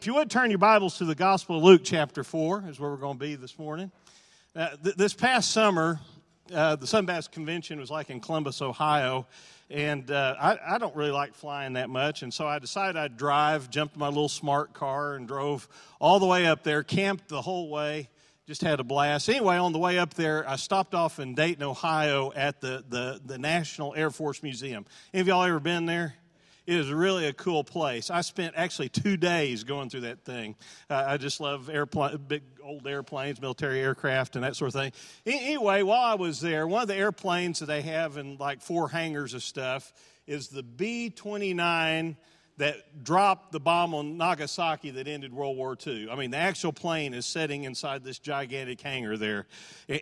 If you would turn your Bibles to the Gospel of Luke, chapter 4, is where we're going to be this morning. Uh, th- this past summer, uh, the Southern Baptist Convention was like in Columbus, Ohio, and uh, I, I, don't really like flying that much, and so I decided I'd drive, jumped in my little smart car, and drove all the way up there, camped the whole way, just had a blast. Anyway, on the way up there, I stopped off in Dayton, Ohio at the, the, the National Air Force Museum. Any of y'all ever been there? It is really a cool place. I spent actually two days going through that thing. Uh, I just love airplane, big old airplanes, military aircraft, and that sort of thing. Anyway, while I was there, one of the airplanes that they have in like four hangars of stuff is the B 29 that dropped the bomb on Nagasaki that ended World War II. I mean, the actual plane is sitting inside this gigantic hangar there.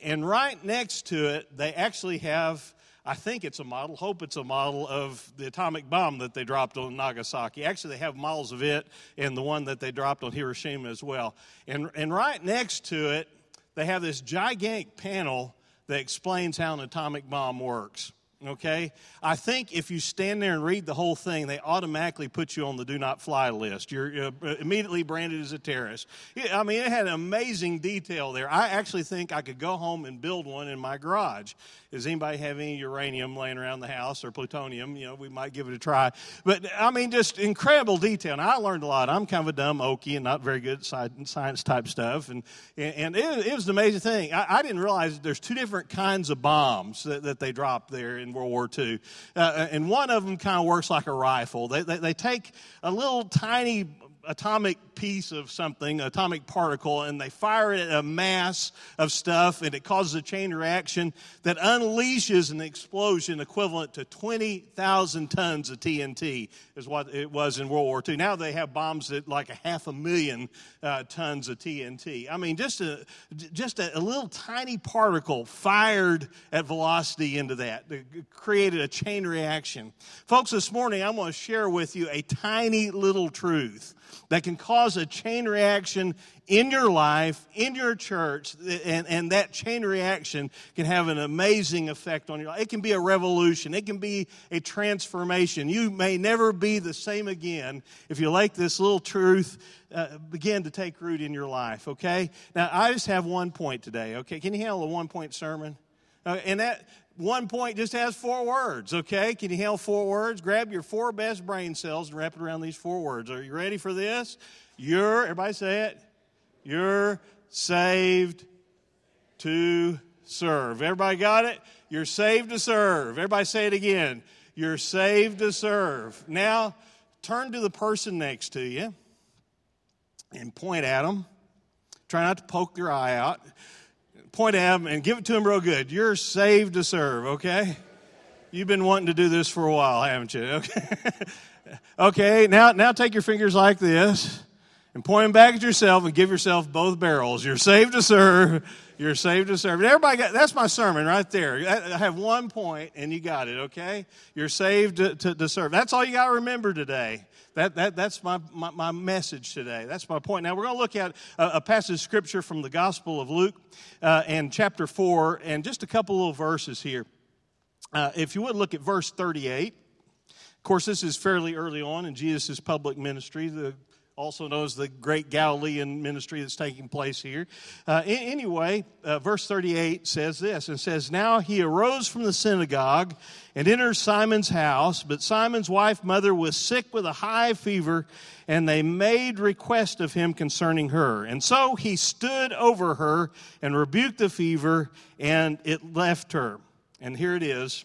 And right next to it, they actually have I think it's a model, hope it's a model of the atomic bomb that they dropped on Nagasaki. Actually, they have models of it and the one that they dropped on Hiroshima as well. And, and right next to it, they have this gigantic panel that explains how an atomic bomb works okay? I think if you stand there and read the whole thing, they automatically put you on the do not fly list. You're uh, immediately branded as a terrorist. I mean, it had amazing detail there. I actually think I could go home and build one in my garage. Does anybody have any uranium laying around the house or plutonium? You know, we might give it a try. But I mean, just incredible detail. And I learned a lot. I'm kind of a dumb okie and not very good at science type stuff. And, and it, was an amazing thing. I, didn't realize there's two different kinds of bombs that, that they dropped there in World War II. Uh, and one of them kind of works like a rifle. They, they, they take a little tiny atomic piece of something, atomic particle, and they fire it at a mass of stuff, and it causes a chain reaction that unleashes an explosion equivalent to 20,000 tons of TNT, is what it was in World War II. Now they have bombs that like a half a million uh, tons of TNT. I mean, just a just a, a little tiny particle fired at velocity into that created a chain reaction. Folks, this morning I'm going to share with you a tiny little truth that can cause a chain reaction in your life, in your church, and, and that chain reaction can have an amazing effect on your life. It can be a revolution, it can be a transformation. You may never be the same again if you let this little truth uh, begin to take root in your life, okay? Now, I just have one point today, okay? Can you handle a one point sermon? Uh, and that one point just has four words, okay? Can you handle four words? Grab your four best brain cells and wrap it around these four words. Are you ready for this? You're, everybody say it. You're saved to serve. Everybody got it? You're saved to serve. Everybody say it again. You're saved to serve. Now, turn to the person next to you and point at them. Try not to poke their eye out point at him and give it to him real good. You're saved to serve, okay? You've been wanting to do this for a while, haven't you? Okay. okay, now, now take your fingers like this and point them back at yourself and give yourself both barrels. You're saved to serve. You're saved to serve. Everybody got, that's my sermon right there. I have one point and you got it, okay? You're saved to, to, to serve. That's all you got to remember today. That, that, that's my, my, my, message today. That's my point. Now, we're going to look at a, a passage of scripture from the Gospel of Luke uh, and chapter 4, and just a couple little verses here. Uh, if you would look at verse 38. Of course, this is fairly early on in Jesus' public ministry. The also known as the great Galilean ministry that's taking place here. Uh, anyway, uh, verse 38 says this and says, Now he arose from the synagogue and entered Simon's house, but Simon's wife mother was sick with a high fever, and they made request of him concerning her. And so he stood over her and rebuked the fever, and it left her. And here it is.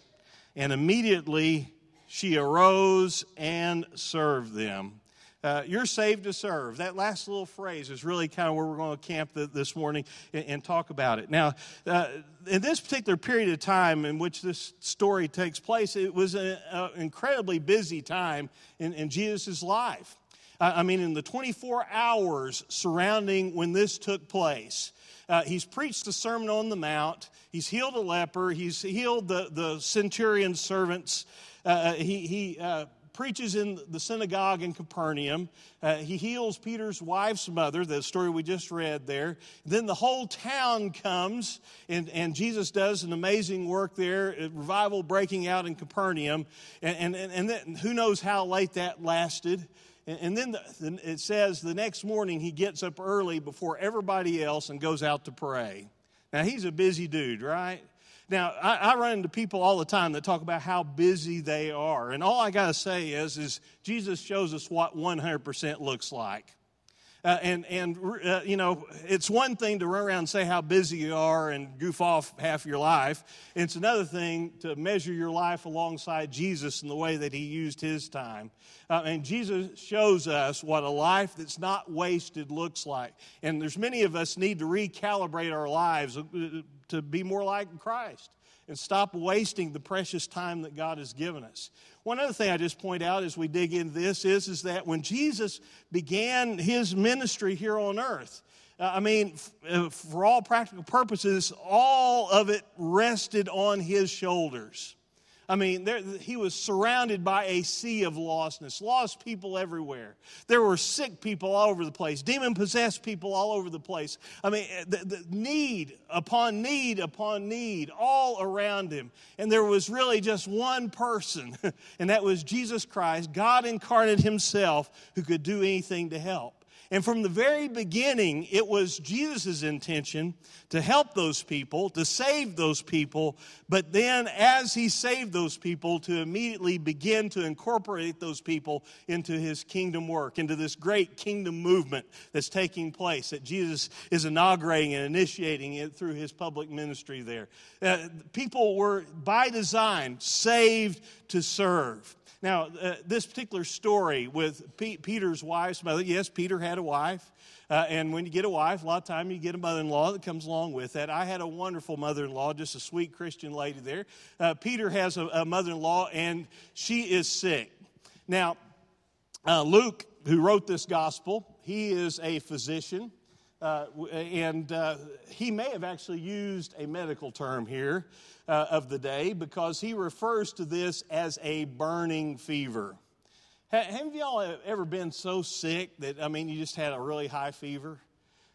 And immediately she arose and served them. Uh, you're saved to serve. That last little phrase is really kind of where we're going to camp the, this morning and, and, talk about it. Now, uh, in this particular period of time in which this story takes place, it was an incredibly busy time in, in Jesus' life. I mean, in the 24 hours surrounding when this took place, uh, he's preached the Sermon on the Mount. He's healed a leper. He's healed the, the centurion's servants. Uh, uh he, he uh, preaches in the synagogue in Capernaum. Uh, he heals Peter's wife's mother, the story we just read there. Then the whole town comes, and, and Jesus does an amazing work there, revival breaking out in Capernaum. And, and, and then who knows how late that lasted. And then the, it says the next morning he gets up early before everybody else and goes out to pray. Now, he's a busy dude, right? Now, I, I, run into people all the time that talk about how busy they are. And all I got to say is, is Jesus shows us what 100% looks like. Uh, and, and uh, you know, it's one thing to run around and say how busy you are and goof off half your life. It's another thing to measure your life alongside Jesus in the way that he used his time. Uh, and Jesus shows us what a life that's not wasted looks like. And there's many of us need to recalibrate our lives uh, to be more like Christ and stop wasting the precious time that God has given us. One other thing I just point out as we dig into this is, is that when Jesus began his ministry here on earth, uh, I mean, uh, for all practical purposes, all of it rested on his shoulders. I mean, there, he was surrounded by a sea of lostness, lost people everywhere. There were sick people all over the place, demon possessed people all over the place. I mean, eh, the, the need upon need upon need all around him. And there was really just one person, and that was Jesus Christ, God incarnate himself, who could do anything to help. And from the very beginning, it was Jesus' intention to help those people, to save those people, but then as he saved those people, to immediately begin to incorporate those people into his kingdom work, into this great kingdom movement that's taking place, that Jesus is inaugurating and initiating it through his public ministry there. Uh, people were, by design, saved to serve. Now, uh, this particular story with P- Peter's wife's mother, yes, Peter had a wife. Uh, and when you get a wife, a lot of time you get a mother in law that comes along with that. I had a wonderful mother in law, just a sweet Christian lady there. Uh, Peter has a, a mother in law, and she is sick. Now, uh, Luke, who wrote this gospel, he is a physician. Uh, and uh, he may have actually used a medical term here uh, of the day because he refers to this as a burning fever. Have y'all ever been so sick that, I mean, you just had a really high fever?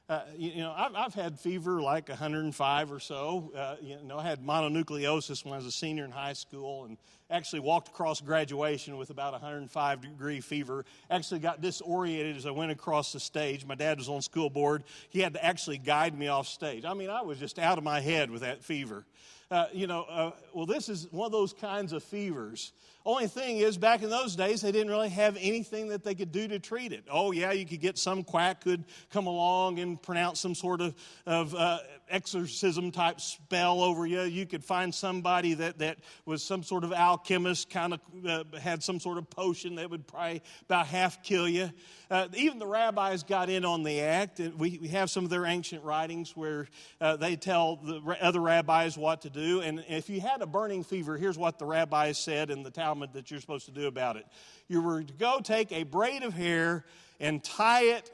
Uh, you, you, know, I've, I've, had fever like 105 or so. Uh, you know, I had mononucleosis when I was a senior in high school and actually walked across graduation with about 105 degree fever. Actually got disoriented as I went across the stage. My dad was on school board. He had to actually guide me off stage. I mean, I was just out of my head with that fever. Uh, you know, uh, well, this is one of those kinds of fevers. Only thing is, back in those days, they didn't really have anything that they could do to treat it. Oh, yeah, you could get some quack could come along and pronounce some sort of, of uh, exorcism type spell over you. You could find somebody that, that was some sort of alchemist, kind of uh, had some sort of potion that would probably about half kill you. Uh, even the rabbis got in on the act. We, we have some of their ancient writings where uh, they tell the other rabbis what to do. And if you had a burning fever, here's what the rabbis said in the Talmud that you're supposed to do about it. You were to go take a braid of hair and tie it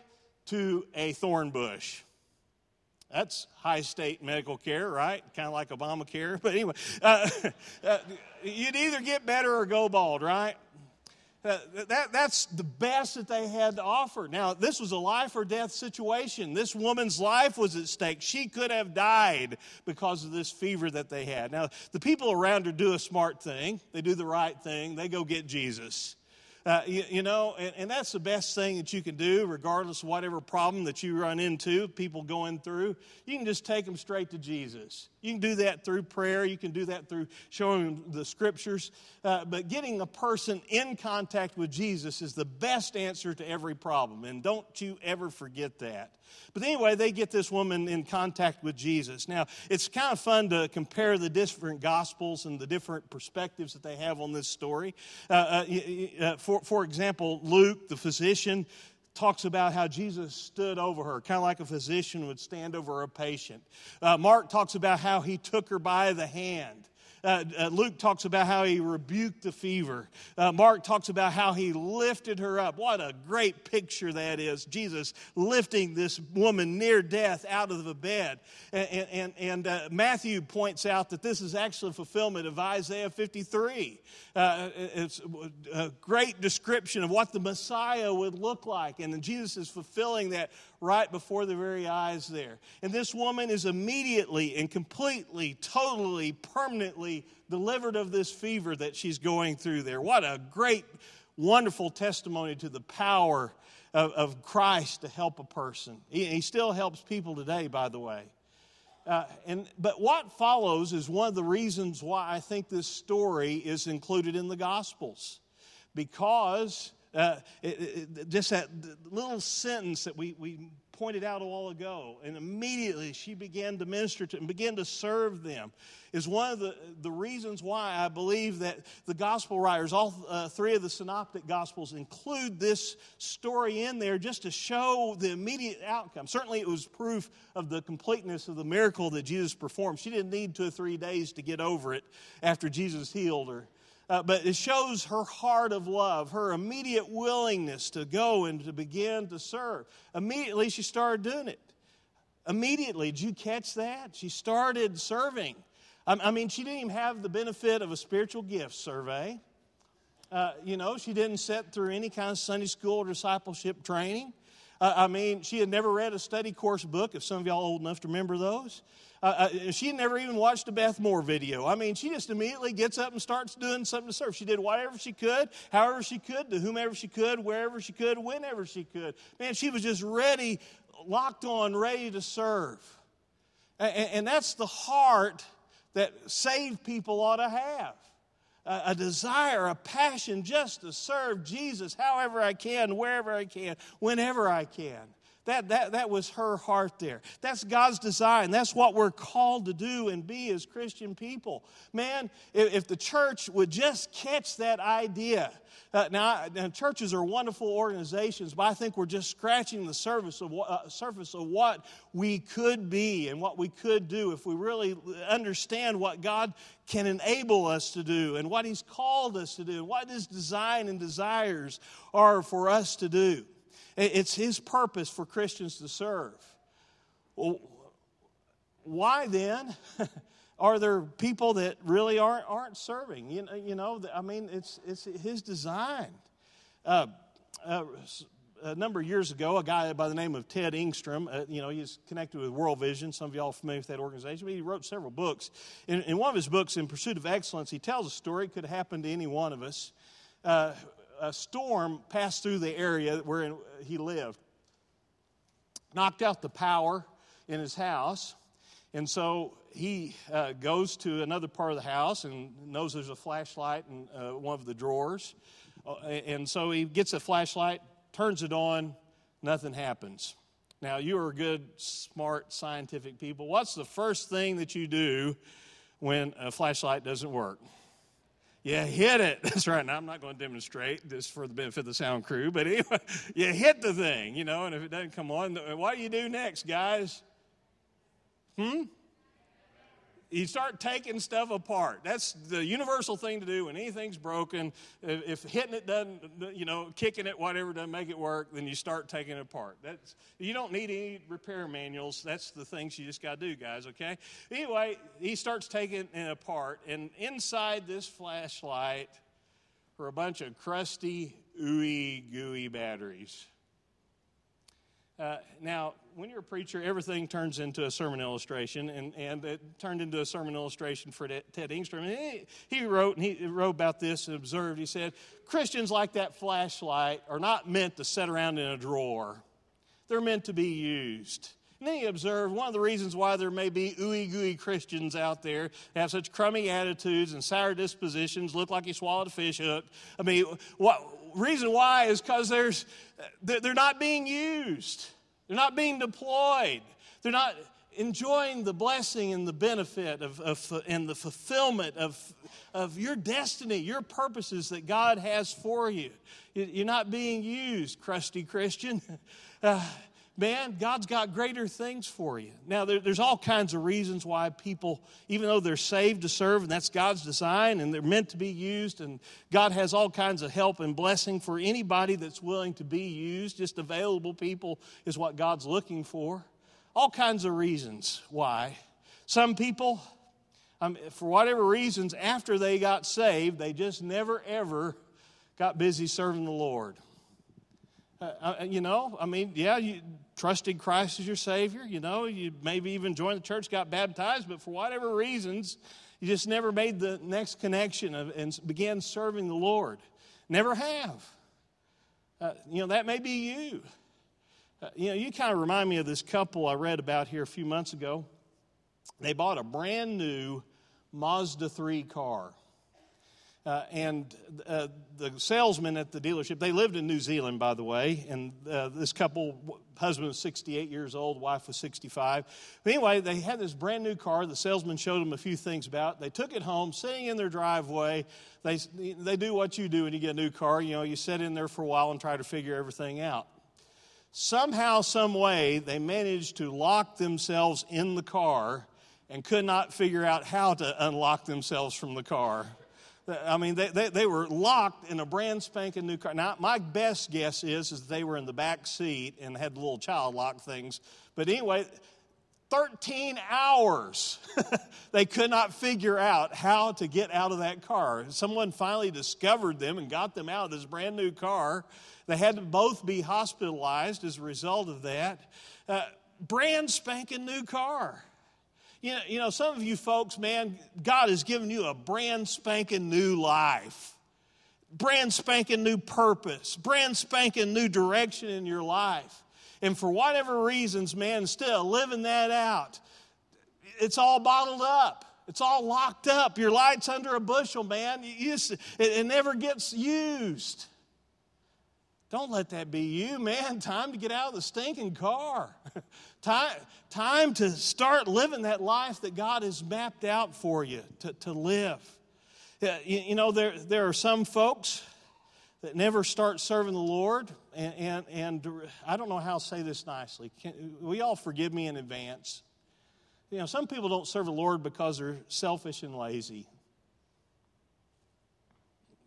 to a thorn bush. That's high state medical care, right? Kind of like Obamacare. But anyway, uh, uh, you'd either get better or go bald, right? Uh, that, that's the best that they had to offer. Now, this was a life or death situation. This woman's life was at stake. She could have died because of this fever that they had. Now, the people around her do a smart thing, they do the right thing, they go get Jesus. Uh, you, you, know, and, and, that's the best thing that you can do, regardless of whatever problem that you run into, people going through. You can just take them straight to Jesus. You can do that through prayer. You can do that through showing them the scriptures. Uh, but getting a person in contact with Jesus is the best answer to every problem. And don't you ever forget that. But anyway, they get this woman in contact with Jesus. Now, it's kind of fun to compare the different gospels and the different perspectives that they have on this story. Uh, uh, uh, for, for example, Luke, the physician, talks about how Jesus stood over her, kind of like a physician would stand over a patient. Uh, Mark talks about how he took her by the hand. Uh, uh, Luke talks about how he rebuked the fever. Uh, Mark talks about how he lifted her up. What a great picture that is. Jesus lifting this woman near death out of the bed. And, and, and uh, Matthew points out that this is actually fulfillment of Isaiah 53. Uh, it's a great description of what the Messiah would look like. And Jesus is fulfilling that right before the very eyes there. And this woman is immediately and completely, totally, permanently delivered of this fever that she's going through there. What a great wonderful testimony to the power of, of Christ to help a person. He, he, still helps people today, by the way. Uh, and, but what follows is one of the reasons why I think this story is included in the Gospels. Because uh, it, it, just that little sentence that we, we pointed out a while ago, and immediately she began to minister to and began to serve them, is one of the, the reasons why I believe that the gospel writers, all uh, three of the synoptic gospels, include this story in there just to show the immediate outcome. Certainly, it was proof of the completeness of the miracle that Jesus performed. She didn't need two or three days to get over it after Jesus healed her. Uh, but it shows her heart of love, her immediate willingness to go and to begin to serve. Immediately, she started doing it. Immediately, did you catch that? She started serving. I mean, she didn't even have the benefit of a spiritual gift survey. Uh, you know, she didn't sit through any kind of Sunday school or discipleship training. Uh, I mean, she had never read a study course book, if some of y'all old enough to remember those. Uh, uh, she had never even watched a Beth Moore video. I mean, she just immediately gets up and starts doing something to serve. She did whatever she could, however she could, to whomever she could, wherever she could, whenever she could. Man, she was just ready, locked on, ready to serve. And, and that's the heart that saved people ought to have a, desire, a passion just to serve Jesus however I can, wherever I can, whenever I can. That, that, that was her heart there. That's God's design. That's what we're called to do and be as Christian people. Man, if, if the church would just catch that idea. Uh, now, now, churches are wonderful organizations, but I think we're just scratching the surface of, what, uh, surface of what we could be and what we could do if we really understand what God can enable us to do and what He's called us to do and what His design and desires are for us to do. It's His purpose for Christians to serve. Well, why then are there people that really aren't, aren't serving? You know, you know, I mean, it's, it's His design. Uh, uh, a number of years ago, a guy by the name of Ted Engstrom, uh, you know, he's connected with World Vision. Some of y'all are familiar with that organization, but he wrote several books. In, in one of his books, In Pursuit of Excellence, he tells a story. Could happen to any one of us. Uh, a storm passed through the area where he lived, knocked out the power in his house. And so he uh, goes to another part of the house and knows there's a flashlight in uh, one of the drawers. Uh, and so he gets a flashlight, turns it on, nothing happens. Now, you are good, smart, scientific people. What's the first thing that you do when a flashlight doesn't work? You hit it. That's right. Now, I'm not going to demonstrate this for the benefit of the sound crew, but anyway, you hit the thing, you know, and if it doesn't come on, what do you do next, guys? Hmm? You start taking stuff apart. That's the universal thing to do when anything's broken. If, hitting it doesn't, you know, kicking it, whatever doesn't make it work, then you start taking it apart. That's you don't need any repair manuals. That's the things you just got to do, guys. Okay. Anyway, he starts taking it apart, and inside this flashlight are a bunch of crusty, ooey gooey batteries. Uh, now, when you're a preacher, everything turns into a sermon illustration, and, and it turned into a sermon illustration for Ted Engstrom. He, he wrote, and he wrote about this and observed. He said, Christians like that flashlight are not meant to sit around in a drawer. They're meant to be used. And then he observed one of the reasons why there may be ooey gooey Christians out there have such crummy attitudes and sour dispositions, look like he swallowed a fish hook. I mean, what reason why is because there's they're not being used. They're not being deployed. They're not enjoying the blessing and the benefit of, of, and the fulfillment of, of your destiny, your purposes that God has for you. You're not being used, crusty Christian. Uh, man, God's got greater things for you. Now, there, there's all kinds of reasons why people, even though they're saved to serve, and that's God's design, and they're meant to be used, and God has all kinds of help and blessing for anybody that's willing to be used. Just available people is what God's looking for. All kinds of reasons why. Some people, um, for whatever reasons, after they got saved, they just never ever got busy serving the Lord. Uh, uh, you know, I mean, yeah, you trusted Christ as your Savior. You know, you maybe even joined the church, got baptized, but for whatever reasons, you just never made the next connection of, and began serving the Lord. Never have. Uh, you know, that may be you. Uh, you know, you kind of remind me of this couple I read about here a few months ago. They bought a brand new Mazda 3 car. Uh, and uh, the salesman at the dealership, they lived in New Zealand, by the way, and uh, this couple, husband was 68 years old, wife was 65. But anyway, they had this brand new car. The salesman showed them a few things about. It. They took it home, sitting in their driveway. They, they do what you do when you get a new car. You know, you sit in there for a while and try to figure everything out. Somehow, some way, they managed to lock themselves in the car and could not figure out how to unlock themselves from the car. I mean, they, they, they, were locked in a brand spanking new car. Now, my best guess is, is they were in the back seat and had little child lock things. But anyway, 13 hours they could not figure out how to get out of that car. Someone finally discovered them and got them out of this brand new car. They had to both be hospitalized as a result of that. Uh, brand spanking new car. You know, you know, some of you folks, man, God has given you a brand spanking new life, brand spanking new purpose, brand spanking new direction in your life. And for whatever reasons, man, still living that out, it's all bottled up. It's all locked up. Your light's under a bushel, man. You just, it, it never gets used. Don't let that be you, man. Time to get out of the stinking car. time, time to start living that life that God has mapped out for you to, to live. You, you know, there, there are some folks that never start serving the Lord, and, and, and I don't know how to say this nicely. Can, we all forgive me in advance? You know, some people don't serve the Lord because they're selfish and lazy.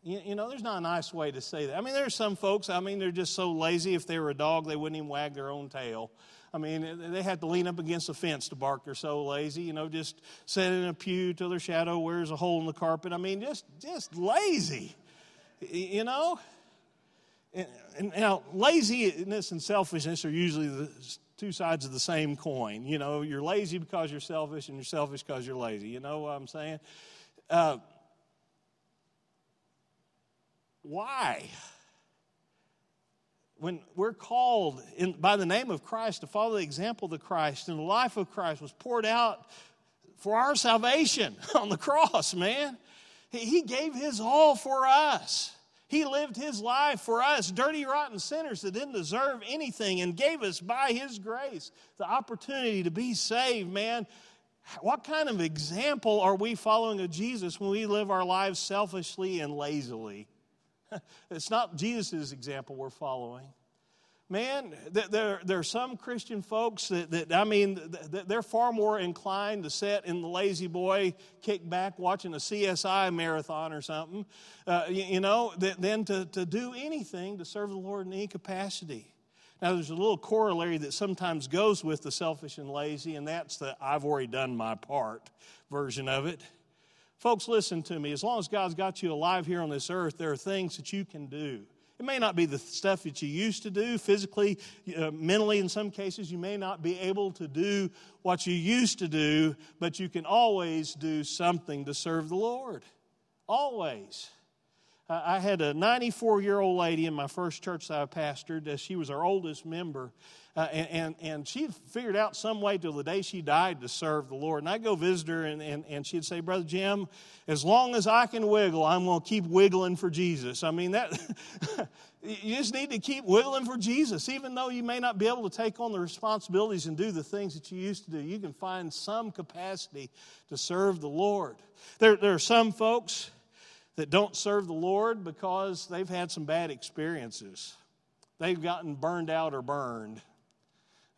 You, you, know, there's not a nice way to say that. I mean, there's some folks, I mean, they're just so lazy. If they were a dog, they wouldn't even wag their own tail. I mean, they had to lean up against a fence to bark. They're so lazy, you know, just sit in a pew till their shadow wears a hole in the carpet. I mean, just, just lazy, you know? And, and now, laziness and selfishness are usually the two sides of the same coin. You know, you're lazy because you're selfish, and you're selfish because you're lazy. You know what I'm saying? Uh, why? When we're called in, by the name of Christ to follow the example of the Christ, and the life of Christ was poured out for our salvation on the cross, man. He gave his all for us. He lived his life for us, dirty, rotten sinners that didn't deserve anything, and gave us by his grace the opportunity to be saved, man. What kind of example are we following of Jesus when we live our lives selfishly and lazily? it's not Jesus' example we're following. Man, there, there are some Christian folks that, that I mean, they're far more inclined to sit in the La-Z-Boy, kick back, watching a CSI marathon or something, uh, you, you, know, than to, to do anything to serve the Lord in any capacity. Now, there's a little corollary that sometimes goes with the selfish and lazy, and that's the I've already done my part version of it. Folks, listen to me. As long as God's got you alive here on this earth, there are things that you can do. It may not be the stuff that you used to do physically, uh, mentally, in some cases, you may not be able to do what you used to do, but you can always do something to serve the Lord. Always. Uh, I had a 94 year old lady in my first church that I pastored. she was our oldest member. Uh, and, and, and she figured out some way till the day she died to serve the Lord. And I'd go visit her, and, and, and she'd say, Brother Jim, as long as I can wiggle, I'm going to keep wiggling for Jesus. I mean, that you just need to keep wiggling for Jesus. Even though you may not be able to take on the responsibilities and do the things that you used to do, you can find some capacity to serve the Lord. There, there are some folks that don't serve the Lord because they've had some bad experiences. They've gotten burned out or burned.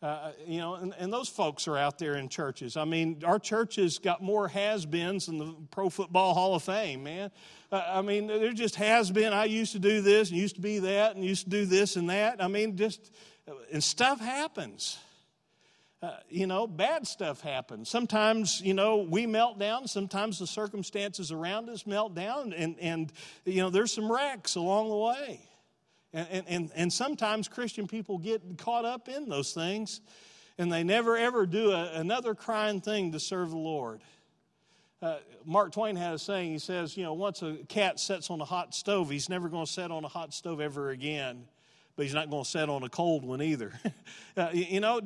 Uh, you know, and, and, those folks are out there in churches. I mean, our church has got more has beens than the Pro Football Hall of Fame, man. Uh, I mean, there just has been. I used to do this and used to be that and used to do this and that. I mean, just, and stuff happens. Uh, you know, bad stuff happens. Sometimes, you know, we melt down. Sometimes the circumstances around us melt down, and, and you know, there's some wrecks along the way. And, and, and sometimes Christian people get caught up in those things and they never ever do a, another crying thing to serve the Lord. Uh, Mark Twain had a saying. He says, you know, once a cat sets on a hot stove, he's never going to set on a hot stove ever again, but he's not going to set on a cold one either. uh, you, you, know,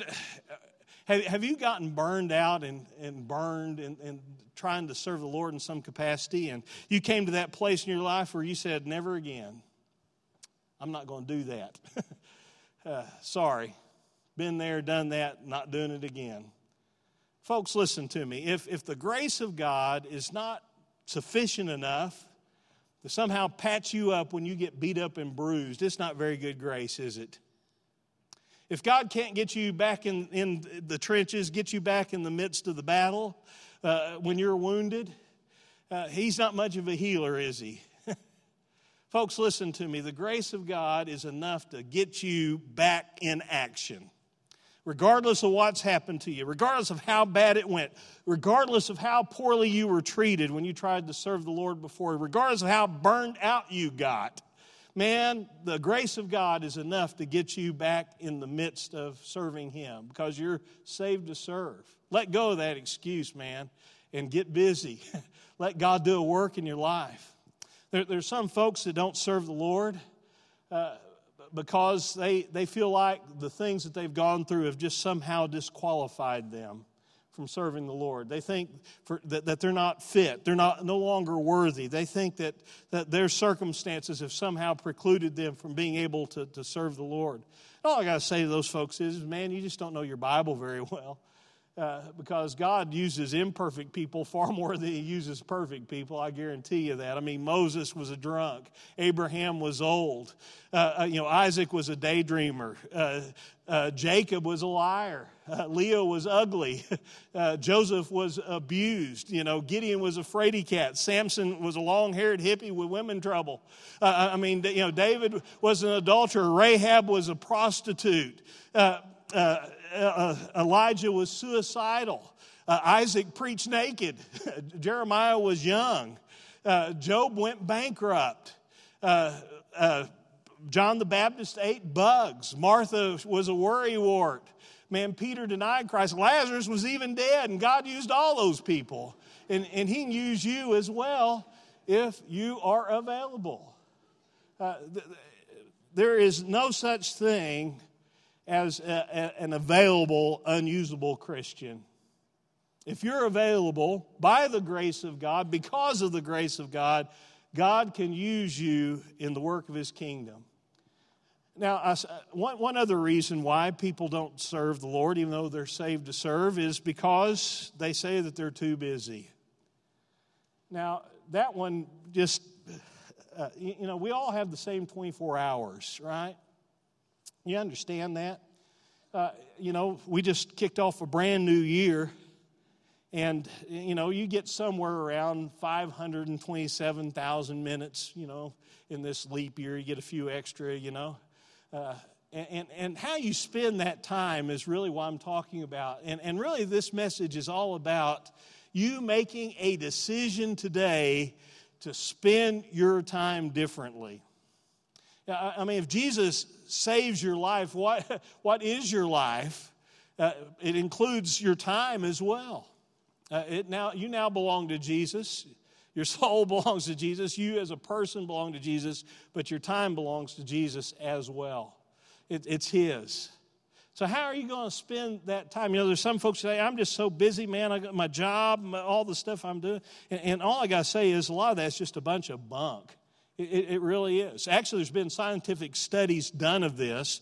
have, have you gotten burned out and, and burned and, and trying to serve the Lord in some capacity, and you came to that place in your life where you said, never again. I'm not going to do that. uh, sorry. Been there, done that, not doing it again. Folks, listen to me. If, if the grace of God is not sufficient enough to somehow patch you up when you get beat up and bruised, it's not very good grace, is it? If God can't get you back in, in the trenches, get you back in the midst of the battle uh, when you're wounded, uh, He's not much of a healer, is He? Folks, listen to me. The grace of God is enough to get you back in action regardless of what's happened to you, regardless of how bad it went, regardless of how poorly you were treated when you tried to serve the Lord before, regardless of how burned out you got, man, the grace of God is enough to get you back in the midst of serving Him because you're saved to serve. Let go of that excuse, man, and get busy. Let God do a work in your life. There, there's some folks that don't serve the Lord. Uh, because they, they feel like the things that they've gone through have just somehow disqualified them from serving the Lord. They think for, that, that they're not fit, they're not, no longer worthy. They think that, that their circumstances have somehow precluded them from being able to, to serve the Lord. All I got to say to those folks is, man, you just don't know your Bible very well. Uh, because God uses imperfect people far more than He uses perfect people. I guarantee you that. I mean, Moses was a drunk. Abraham was old. Uh, uh, you know, Isaac was a daydreamer. Uh, uh, Jacob was a liar. Leah was ugly. Joseph was abused. You know, Gideon was a fraidy cat. Samson was a long-haired hippie with women trouble. I mean, you know, David was an adulterer. Rahab was a prostitute. Uh, uh, Elijah was suicidal. Uh, Isaac preached naked. Jeremiah was young. Uh, Job went bankrupt. Uh, uh, John the Baptist ate bugs. Martha was a worrywart. Man, Peter denied Christ. Lazarus was even dead, and God used all those people. And, and He can use you as well if you are available. Uh, th- there is no such thing as a, a, an available, unusable Christian. If you're available by the grace of God, because of the grace of God, God can use you in the work of His kingdom. Now, I, one, one other reason why people don't serve the Lord, even though they're saved to serve, is because they say that they're too busy. Now, that one just, uh, you know, we all have the same 24 hours, right? You understand that? Uh, you know, we just kicked off a brand new year, and, you know, you get somewhere around 527,000 minutes, you know, in this leap year. You get a few extra, you know. Uh, and, and, and, how you spend that time is really what I'm talking about. And, and really, this message is all about you making a decision today to spend your time differently. I mean, if Jesus saves your life, what, what is your life? Uh, it includes your time as well. Uh, it now, you now belong to Jesus. Your soul belongs to Jesus. You as a person belong to Jesus, but your time belongs to Jesus as well. It, it's His. So, how are you going to spend that time? You know, there's some folks say, I'm just so busy, man. I got my job, my, all the stuff I'm doing. And, and all I got to say is a lot of that's just a bunch of bunk. It, it really is. Actually, there's been scientific studies done of this.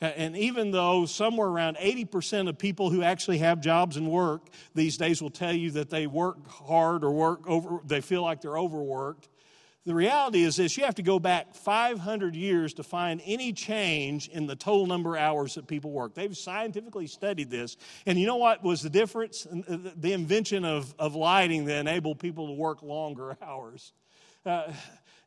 And even though somewhere around 80% of people who actually have jobs and work these days will tell you that they work hard or work over, they feel like they're overworked, the reality is this you have to go back 500 years to find any change in the total number of hours that people work. They've scientifically studied this. And you know what was the difference? The invention of, of lighting that enabled people to work longer hours. Uh,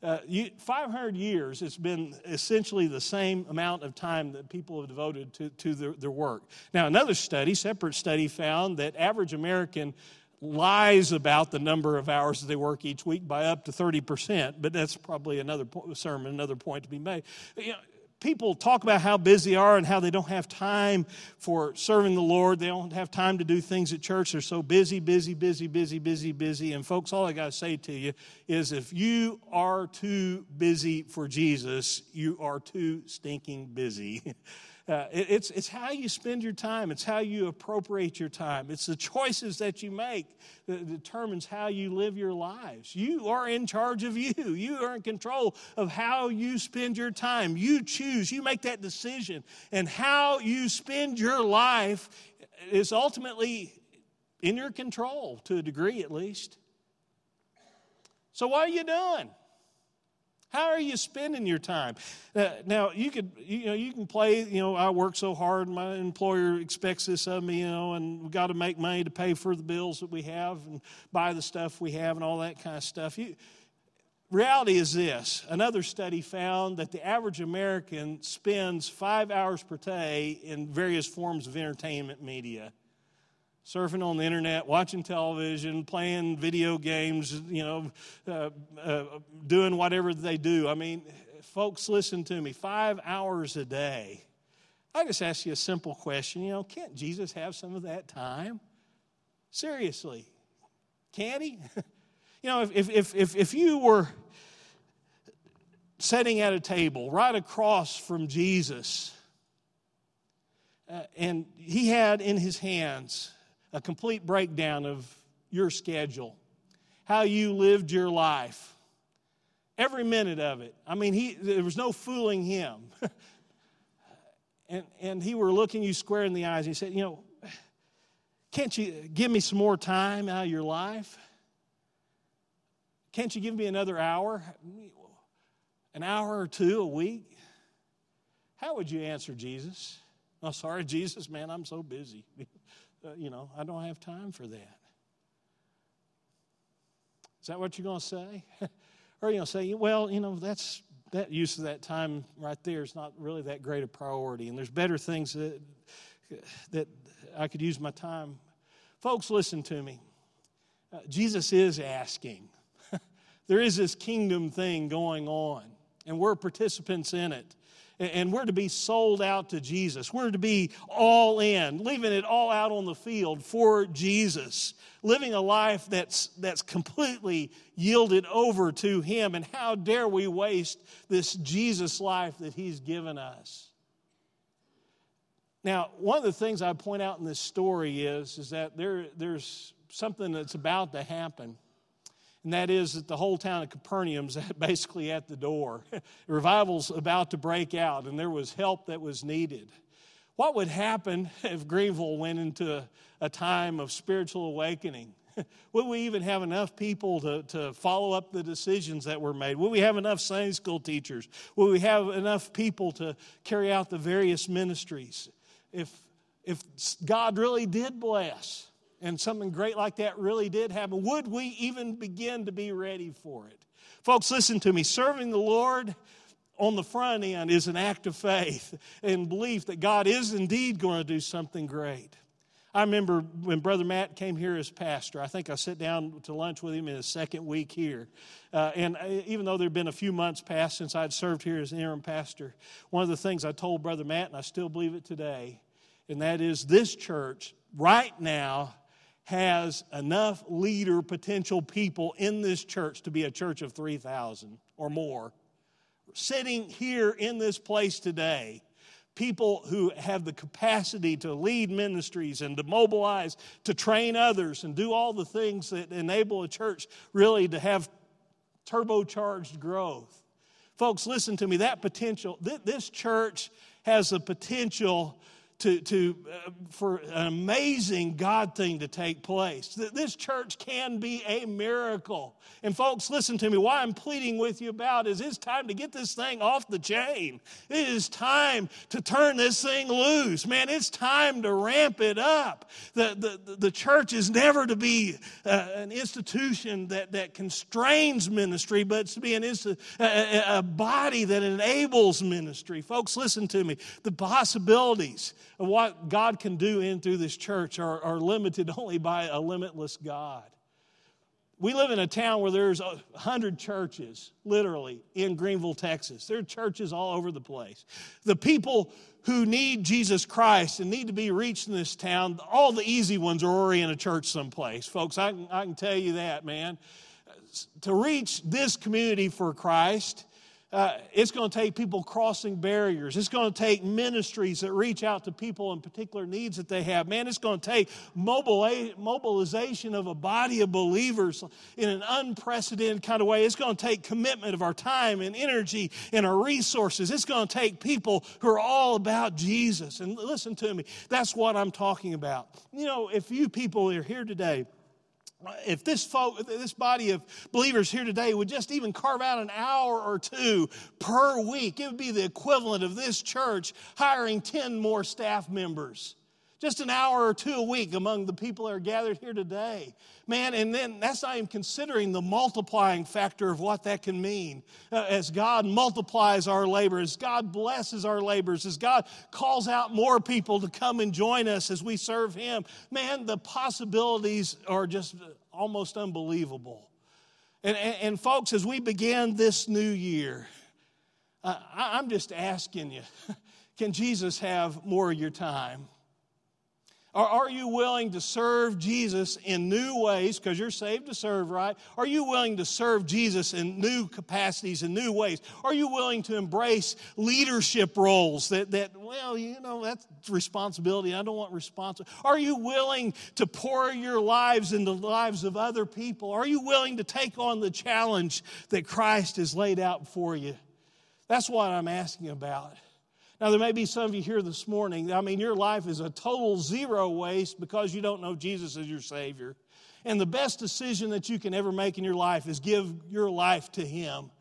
uh, 500 years, it's been essentially the same amount of time that people have devoted to, to their, their work. Now, another study, separate study, found that average American lies about the number of hours that they work each week by up to 30%, but that's probably another sermon, another point to be made. You know, people talk about how busy they are and how they don't have time for serving the Lord. They don't have time to do things at church. They're so busy, busy, busy, busy, busy, busy. And folks, all I got to say to you is if you are too busy for Jesus, you are too stinking busy. Uh, it, it's, it's how you spend your time, it's how you appropriate your time, it's the choices that you make that determines how you live your lives. You are in charge of you, you are in control of how you spend your time. You choose, you make that decision, and how you spend your life is ultimately in your control to a degree at least. So, what are you doing? How are you spending your time? Uh, now you could, you know, you can play. You know, I work so hard. My employer expects this of me. You know, and we got to make money to pay for the bills that we have and buy the stuff we have and all that kind of stuff. You, reality is this: another study found that the average American spends five hours per day in various forms of entertainment media surfing on the internet, watching television, playing video games, you know, uh, uh, doing whatever they do. I mean, folks, listen to me five hours a day. I just ask you a simple question. You know, can't Jesus have some of that time? Seriously, can he? you know, if, if, if, if you were sitting at a table right across from Jesus, uh, and he had in his hands a complete breakdown of your schedule, how you lived your life, every minute of it. I mean, he, there was no fooling him. and, and he were looking you square in the eyes. And He said, You know, can't you give me some more time out of your life? Can't you give me another hour? An hour or two a week? How would you answer Jesus? Oh, sorry, Jesus, man, I'm so busy. Uh, you know, I don't have time for that. Is that what you're going to say? or you know, say, well, you know, that's that use of that time right there is not really that great a priority, and there's better things that that I could use my time. Folks, listen to me. Uh, Jesus is asking. there is this kingdom thing going on, and we're participants in it and we're to be sold out to Jesus. We're to be all in, leaving it all out on the field for Jesus, living a life that's, that's completely yielded over to Him. And how dare we waste this Jesus life that He's given us? Now, one of the things I point out in this story is, is that there, there's something that's about to happen and that is that the whole town of Capernaum's basically at the door. Revival's about to break out, and there was help that was needed. What would happen if Greenville went into a, time of spiritual awakening? Would we even have enough people to, to follow up the decisions that were made? Would we have enough Sunday school teachers? Would we have enough people to carry out the various ministries? If, if God really did bless, and something great like that really did happen, would we even begin to be ready for it? Folks, listen to me. Serving the Lord on the front end is an act of faith and belief that God is indeed going to do something great. I remember when Brother Matt came here as pastor. I think I sat down to lunch with him in his second week here. Uh, and uh, even though there had been a few months past since I'd served here as interim pastor, one of the things I told Brother Matt, and I still believe it today, and that is this church right now has enough leader potential people in this church to be a church of 3,000 or more. Sitting here in this place today, people who have the capacity to lead ministries and to mobilize, to train others, and do all the things that enable a church really to have turbocharged growth. Folks, listen to me. That potential, this church has the potential to, to, uh, for an amazing God thing to take place. This church can be a miracle. And folks, listen to me. Why I'm pleading with you about is it's time to get this thing off the chain. It is time to turn this thing loose. Man, it's time to ramp it up. The, the, the church is never to be uh, an institution that, that constrains ministry, but it's to be an insti- a, a body that enables ministry. Folks, listen to me. The possibilities what God can do in through this church are, are limited only by a limitless God. We live in a town where there's a hundred churches, literally, in Greenville, Texas. There are churches all over the place. The people who need Jesus Christ and need to be reached in this town, all the easy ones are already in a church someplace. Folks, I can, I can tell you that, man. To reach this community for Christ, uh, it's going to take people crossing barriers. It's going to take ministries that reach out to people in particular needs that they have. Man, it's going to take mobilization of a body of believers in an unprecedented kind of way. It's going to take commitment of our time and energy and our resources. It's going to take people who are all about Jesus. And listen to me, that's what I'm talking about. You know, if you people are here today, if this folk, this body of believers here today would just even carve out an hour or two per week, it would be the equivalent of this church hiring 10 more staff members. Just an hour or two a week among the people that are gathered here today. Man, and then that's not even considering the multiplying factor of what that can mean. Uh, as God multiplies our labor, as God blesses our labors, as God calls out more people to come and join us as we serve Him, man, the possibilities are just almost unbelievable. And, and, and folks, as we begin this new year, uh, I, I'm just asking you can Jesus have more of your time? Or are you willing to serve Jesus in new ways because you're saved to serve, right? Are you willing to serve Jesus in new capacities, and new ways? Are you willing to embrace leadership roles that, that well, you know, that's responsibility. I don't want responsibility. Are you willing to pour your lives into the lives of other people? Are you willing to take on the challenge that Christ has laid out for you? That's what I'm asking about. Now, there may be some of you here this morning. I mean, your life is a total zero waste because you don't know Jesus as your Savior. And the best decision that you can ever make in your life is give your life to Him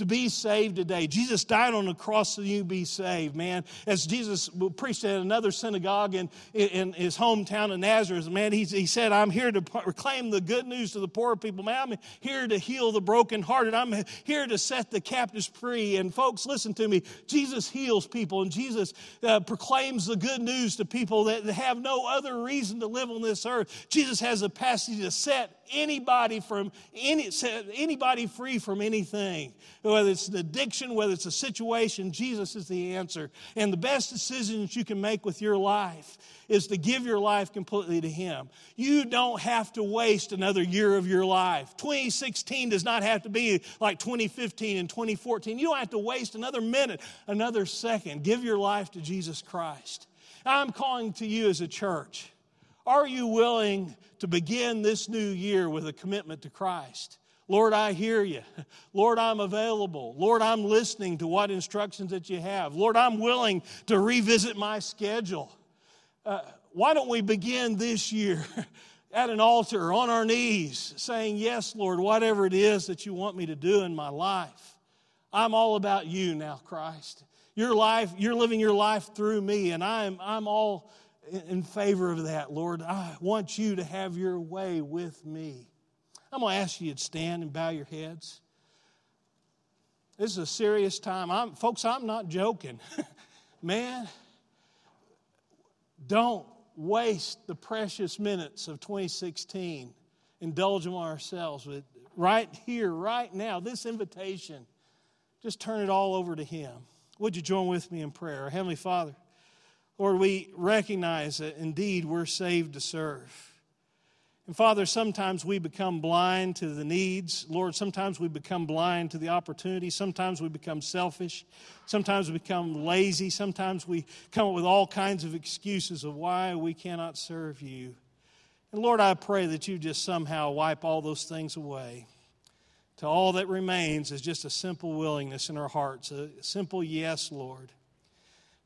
to be saved today. Jesus died on the cross so you be saved, man. As Jesus preached at another synagogue in, in his hometown of Nazareth, man, he, he said, I'm here to proclaim the good news to the poor people. Man, I'm here to heal the brokenhearted. I'm here to set the captives free. And folks, listen to me. Jesus heals people and Jesus uh, proclaims the good news to people that have no other reason to live on this earth. Jesus has the capacity to set anybody from any, anybody free from anything. Whether it's an addiction, whether it's a situation, Jesus is the answer. And the best decision that you can make with your life is to give your life completely to Him. You don't have to waste another year of your life. 2016 does not have to be like 2015 and 2014. You don't have to waste another minute, another second. Give your life to Jesus Christ. I'm calling to you as a church. Are you willing to begin this new year with a commitment to Christ? Lord, I hear you. Lord, I'm available. Lord, I'm listening to what instructions that you have. Lord, I'm willing to revisit my schedule. Uh, why don't we begin this year at an altar on our knees saying, Yes, Lord, whatever it is that you want me to do in my life? I'm all about you now, Christ. Your life, you're living your life through me, and I'm, I'm all in favor of that, Lord. I want you to have your way with me. I'm going to ask you to stand and bow your heads. This is a serious time. I'm, folks, I'm not joking. Man, don't waste the precious minutes of 2016 indulging ourselves with right here, right now, this invitation. Just turn it all over to Him. Would you join with me in prayer? Heavenly Father, Lord, we recognize that indeed we're saved to serve. And Father, sometimes we become blind to the needs. Lord, sometimes we become blind to the opportunities. Sometimes we become selfish. Sometimes we become lazy. Sometimes we come up with all kinds of excuses of why we cannot serve you. And Lord, I pray that you just somehow wipe all those things away. To all that remains is just a simple willingness in our hearts, a simple yes, Lord.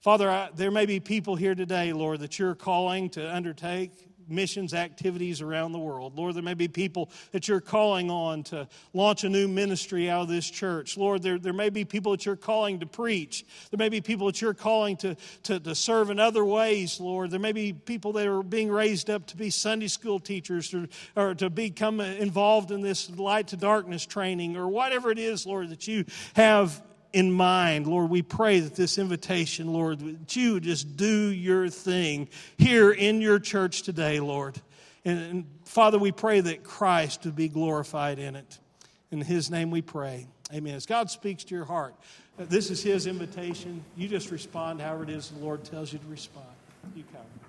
Father, I, there may be people here today, Lord, that you're calling to undertake missions activities around the world. Lord, there may be people that you're calling on to launch a new ministry out of this church. Lord, there, there may be people that you're calling to preach. There may be people that you're calling to, to, to serve in other ways, Lord. There may be people that are being raised up to be Sunday school teachers or, or to become involved in this light to darkness training or whatever it is, Lord, that you have in mind, Lord, we pray that this invitation, Lord, that you just do your thing here in your church today, Lord. And, and Father, we pray that Christ would be glorified in it. In His name we pray. Amen. As God speaks to your heart, this is His invitation. You just respond however it is the Lord tells you to respond. You come.